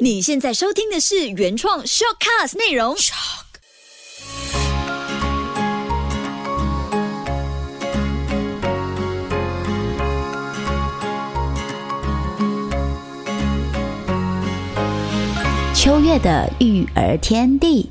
你现在收听的是原创 shortcast 内容。秋月的育儿天地。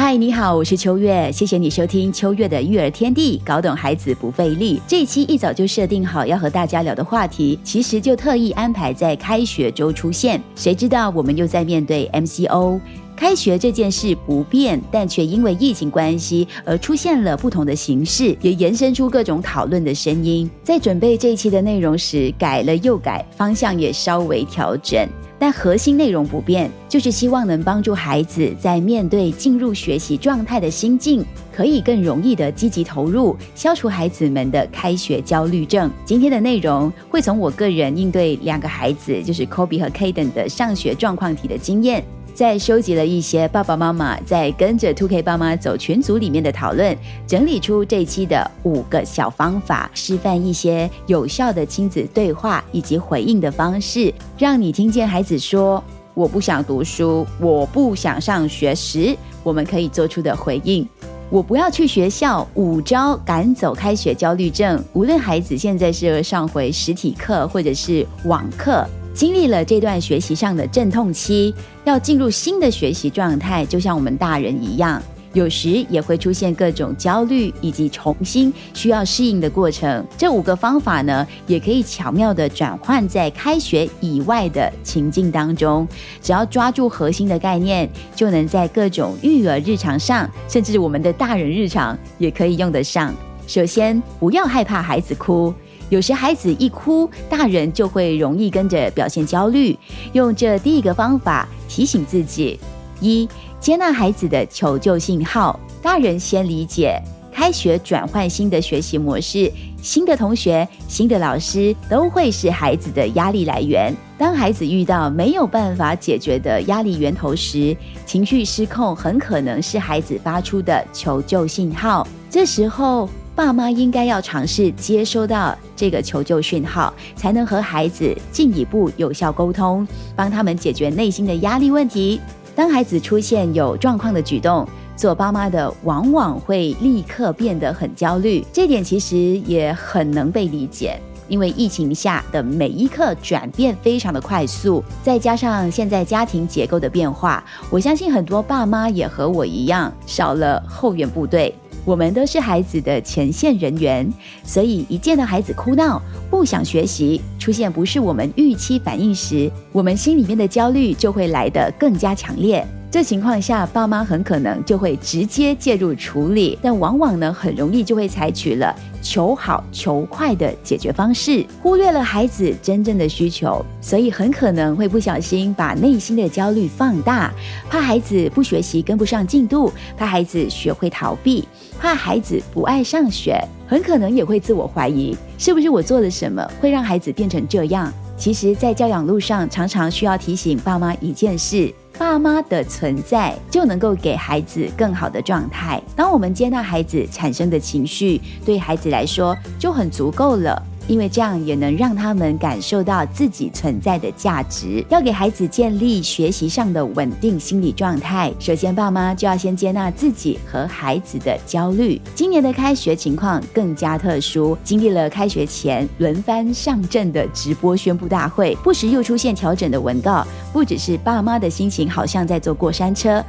嗨，你好，我是秋月，谢谢你收听秋月的育儿天地，搞懂孩子不费力。这一期一早就设定好要和大家聊的话题，其实就特意安排在开学周出现。谁知道我们又在面对 MCO，开学这件事不变，但却因为疫情关系而出现了不同的形式，也延伸出各种讨论的声音。在准备这一期的内容时，改了又改，方向也稍微调整。但核心内容不变，就是希望能帮助孩子在面对进入学习状态的心境，可以更容易的积极投入，消除孩子们的开学焦虑症。今天的内容会从我个人应对两个孩子，就是 Kobe 和 Kaden 的上学状况题的经验。在收集了一些爸爸妈妈在跟着 Two K 爸妈走群组里面的讨论，整理出这期的五个小方法，示范一些有效的亲子对话以及回应的方式，让你听见孩子说“我不想读书，我不想上学”时，我们可以做出的回应。我不要去学校，五招赶走开学焦虑症。无论孩子现在是上回实体课或者是网课。经历了这段学习上的阵痛期，要进入新的学习状态，就像我们大人一样，有时也会出现各种焦虑以及重新需要适应的过程。这五个方法呢，也可以巧妙的转换在开学以外的情境当中。只要抓住核心的概念，就能在各种育儿日常上，甚至我们的大人日常也可以用得上。首先，不要害怕孩子哭。有时孩子一哭，大人就会容易跟着表现焦虑。用这第一个方法提醒自己：一、接纳孩子的求救信号。大人先理解，开学转换新的学习模式，新的同学、新的老师都会是孩子的压力来源。当孩子遇到没有办法解决的压力源头时，情绪失控很可能是孩子发出的求救信号。这时候，爸妈应该要尝试接收到这个求救讯号，才能和孩子进一步有效沟通，帮他们解决内心的压力问题。当孩子出现有状况的举动，做爸妈的往往会立刻变得很焦虑。这点其实也很能被理解，因为疫情下的每一刻转变非常的快速，再加上现在家庭结构的变化，我相信很多爸妈也和我一样少了后援部队。我们都是孩子的前线人员，所以一见到孩子哭闹、不想学习、出现不是我们预期反应时，我们心里面的焦虑就会来得更加强烈。这情况下，爸妈很可能就会直接介入处理，但往往呢，很容易就会采取了求好求快的解决方式，忽略了孩子真正的需求，所以很可能会不小心把内心的焦虑放大，怕孩子不学习跟不上进度，怕孩子学会逃避，怕孩子不爱上学，很可能也会自我怀疑，是不是我做了什么会让孩子变成这样？其实，在教养路上，常常需要提醒爸妈一件事。爸妈的存在就能够给孩子更好的状态。当我们接纳孩子产生的情绪，对孩子来说就很足够了。因为这样也能让他们感受到自己存在的价值。要给孩子建立学习上的稳定心理状态，首先爸妈就要先接纳自己和孩子的焦虑。今年的开学情况更加特殊，经历了开学前轮番上阵的直播宣布大会，不时又出现调整的文告，不只是爸妈的心情好像在坐过山车。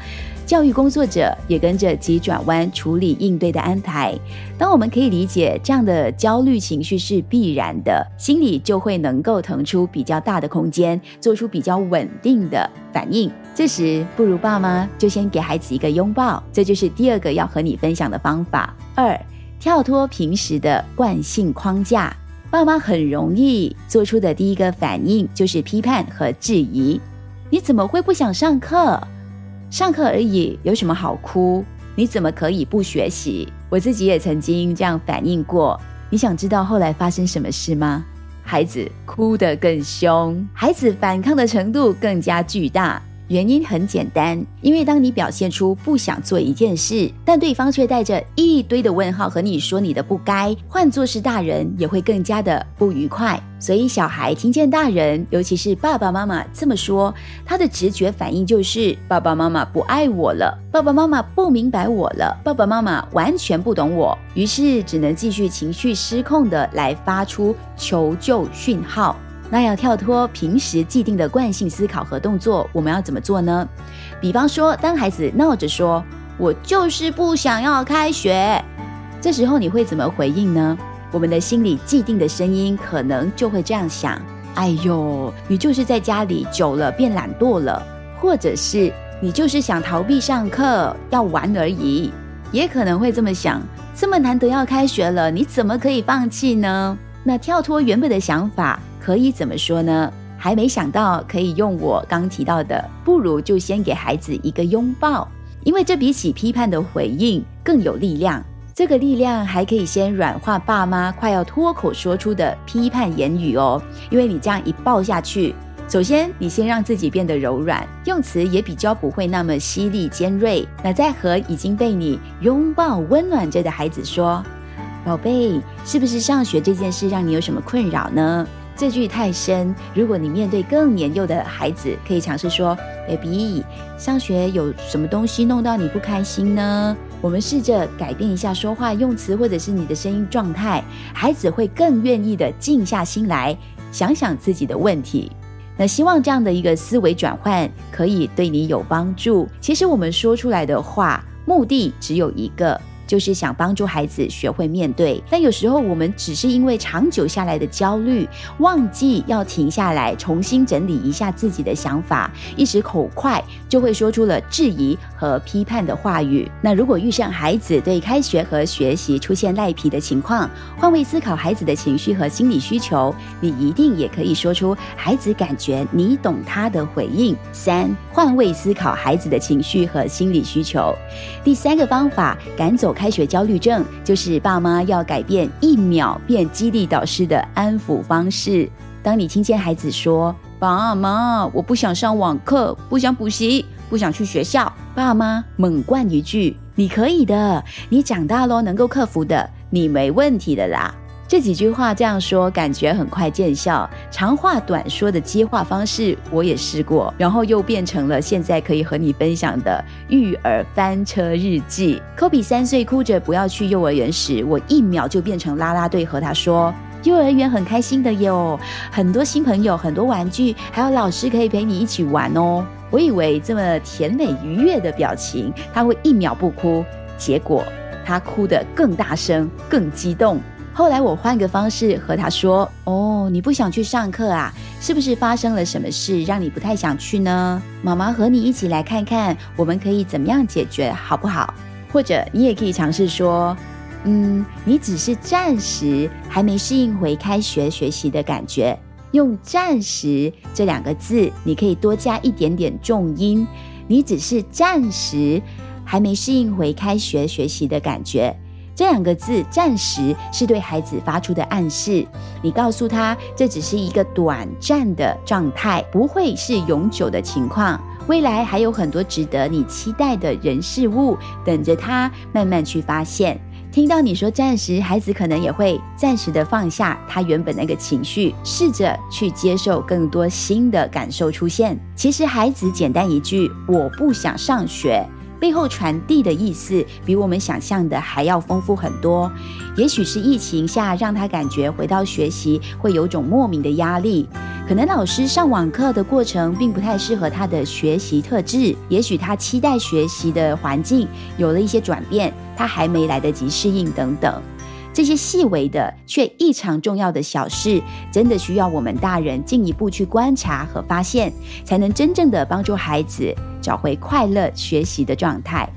教育工作者也跟着急转弯处理应对的安排。当我们可以理解这样的焦虑情绪是必然的，心里就会能够腾出比较大的空间，做出比较稳定的反应。这时，不如爸妈就先给孩子一个拥抱。这就是第二个要和你分享的方法。二，跳脱平时的惯性框架。爸妈很容易做出的第一个反应就是批判和质疑：你怎么会不想上课？上课而已，有什么好哭？你怎么可以不学习？我自己也曾经这样反应过。你想知道后来发生什么事吗？孩子哭得更凶，孩子反抗的程度更加巨大。原因很简单，因为当你表现出不想做一件事，但对方却带着一堆的问号和你说你的不该，换作是大人也会更加的不愉快。所以小孩听见大人，尤其是爸爸妈妈这么说，他的直觉反应就是爸爸妈妈不爱我了，爸爸妈妈不明白我了，爸爸妈妈完全不懂我，于是只能继续情绪失控的来发出求救讯号。那要跳脱平时既定的惯性思考和动作，我们要怎么做呢？比方说，当孩子闹着说“我就是不想要开学”，这时候你会怎么回应呢？我们的心里既定的声音可能就会这样想：“哎呦，你就是在家里久了变懒惰了，或者是你就是想逃避上课要玩而已。”也可能会这么想：“这么难得要开学了，你怎么可以放弃呢？”那跳脱原本的想法。可以怎么说呢？还没想到可以用我刚提到的，不如就先给孩子一个拥抱，因为这比起批判的回应更有力量。这个力量还可以先软化爸妈快要脱口说出的批判言语哦。因为你这样一抱下去，首先你先让自己变得柔软，用词也比较不会那么犀利尖锐。那再和已经被你拥抱温暖着的孩子说：“宝贝，是不是上学这件事让你有什么困扰呢？”这句太深，如果你面对更年幼的孩子，可以尝试说：“baby，上学有什么东西弄到你不开心呢？”我们试着改变一下说话用词，或者是你的声音状态，孩子会更愿意的静下心来想想自己的问题。那希望这样的一个思维转换可以对你有帮助。其实我们说出来的话，目的只有一个。就是想帮助孩子学会面对，但有时候我们只是因为长久下来的焦虑，忘记要停下来重新整理一下自己的想法，一时口快就会说出了质疑和批判的话语。那如果遇上孩子对开学和学习出现赖皮的情况，换位思考孩子的情绪和心理需求，你一定也可以说出孩子感觉你懂他的回应。三，换位思考孩子的情绪和心理需求。第三个方法，赶走。开学焦虑症就是爸妈要改变一秒变激励导师的安抚方式。当你听见孩子说：“爸妈，我不想上网课，不想补习，不想去学校。”爸妈猛灌一句：“你可以的，你长大咯，能够克服的，你没问题的啦。”这几句话这样说，感觉很快见效。长话短说的接话方式，我也试过，然后又变成了现在可以和你分享的育儿翻车日记。科比三岁哭着不要去幼儿园时，我一秒就变成啦啦队和他说：“幼儿园很开心的哟，很多新朋友，很多玩具，还有老师可以陪你一起玩哦。”我以为这么甜美愉悦的表情，他会一秒不哭，结果他哭得更大声、更激动。后来我换个方式和他说：“哦，你不想去上课啊？是不是发生了什么事让你不太想去呢？妈妈和你一起来看看，我们可以怎么样解决，好不好？或者你也可以尝试说：嗯，你只是暂时还没适应回开学学习的感觉。用‘暂时’这两个字，你可以多加一点点重音。你只是暂时还没适应回开学学习的感觉。”这两个字“暂时”是对孩子发出的暗示，你告诉他这只是一个短暂的状态，不会是永久的情况。未来还有很多值得你期待的人事物等着他慢慢去发现。听到你说“暂时”，孩子可能也会暂时的放下他原本那个情绪，试着去接受更多新的感受出现。其实，孩子简单一句“我不想上学”。背后传递的意思比我们想象的还要丰富很多。也许是疫情下让他感觉回到学习会有种莫名的压力，可能老师上网课的过程并不太适合他的学习特质，也许他期待学习的环境有了一些转变，他还没来得及适应等等。这些细微的却异常重要的小事，真的需要我们大人进一步去观察和发现，才能真正的帮助孩子找回快乐学习的状态。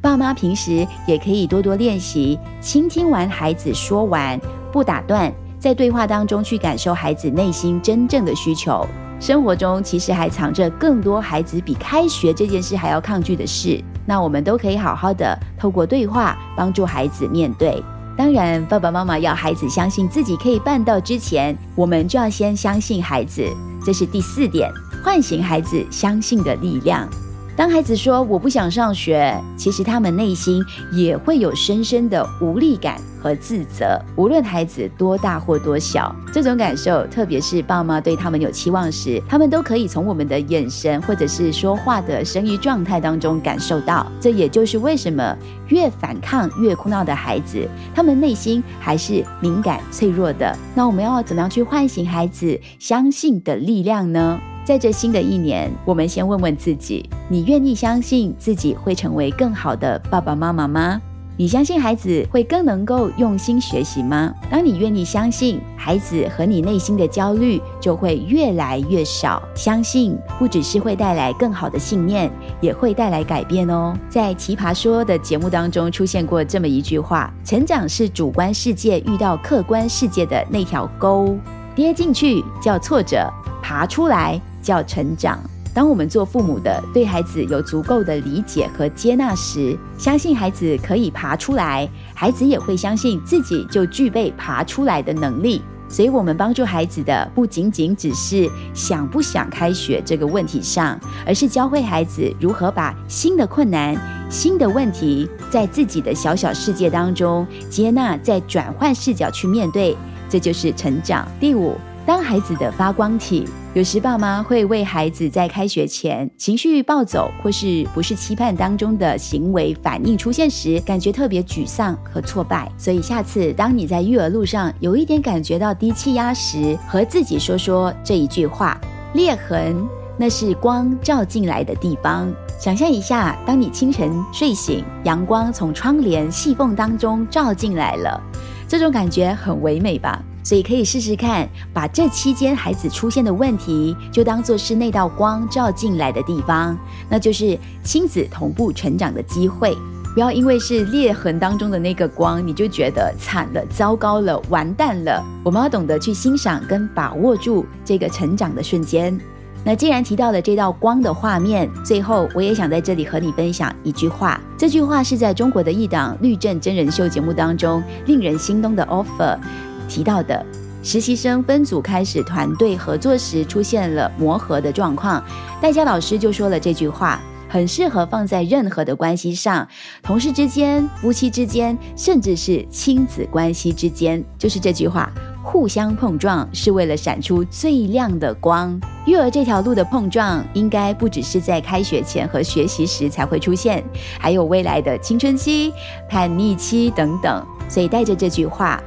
爸妈平时也可以多多练习，倾听完孩子说完不打断，在对话当中去感受孩子内心真正的需求。生活中其实还藏着更多孩子比开学这件事还要抗拒的事，那我们都可以好好的透过对话帮助孩子面对。当然，爸爸妈妈要孩子相信自己可以办到之前，我们就要先相信孩子。这是第四点，唤醒孩子相信的力量。当孩子说我不想上学，其实他们内心也会有深深的无力感和自责。无论孩子多大或多小，这种感受，特别是爸妈对他们有期望时，他们都可以从我们的眼神或者是说话的声音状态当中感受到。这也就是为什么越反抗越哭闹的孩子，他们内心还是敏感脆弱的。那我们要怎么样去唤醒孩子相信的力量呢？在这新的一年，我们先问问自己：你愿意相信自己会成为更好的爸爸妈妈吗？你相信孩子会更能够用心学习吗？当你愿意相信，孩子和你内心的焦虑就会越来越少。相信不只是会带来更好的信念，也会带来改变哦。在《奇葩说》的节目当中出现过这么一句话：成长是主观世界遇到客观世界的那条沟，跌进去叫挫折，爬出来。叫成长。当我们做父母的对孩子有足够的理解和接纳时，相信孩子可以爬出来，孩子也会相信自己就具备爬出来的能力。所以，我们帮助孩子的不仅仅只是想不想开学这个问题上，而是教会孩子如何把新的困难、新的问题，在自己的小小世界当中接纳，再转换视角去面对，这就是成长。第五。当孩子的发光体，有时爸妈会为孩子在开学前情绪暴走，或是不是期盼当中的行为反应出现时，感觉特别沮丧和挫败。所以下次当你在育儿路上有一点感觉到低气压时，和自己说说这一句话：裂痕，那是光照进来的地方。想象一下，当你清晨睡醒，阳光从窗帘细缝当中照进来了，这种感觉很唯美吧？所以可以试试看，把这期间孩子出现的问题，就当做是那道光照进来的地方，那就是亲子同步成长的机会。不要因为是裂痕当中的那个光，你就觉得惨了、糟糕了、完蛋了。我们要懂得去欣赏跟把握住这个成长的瞬间。那既然提到了这道光的画面，最后我也想在这里和你分享一句话。这句话是在中国的一档律政真人秀节目当中令人心动的 offer。提到的实习生分组开始团队合作时出现了磨合的状况，代佳老师就说了这句话，很适合放在任何的关系上，同事之间、夫妻之间，甚至是亲子关系之间，就是这句话：互相碰撞是为了闪出最亮的光。育儿这条路的碰撞，应该不只是在开学前和学习时才会出现，还有未来的青春期、叛逆期等等。所以带着这句话。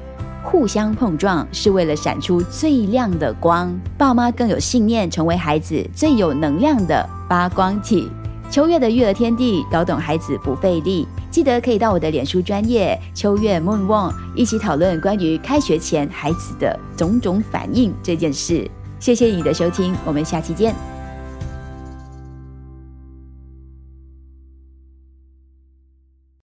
互相碰撞是为了闪出最亮的光，爸妈更有信念，成为孩子最有能量的发光体。秋月的育儿天地，搞懂孩子不费力。记得可以到我的脸书专业秋月梦梦一起讨论关于开学前孩子的种种反应这件事。谢谢你的收听，我们下期见。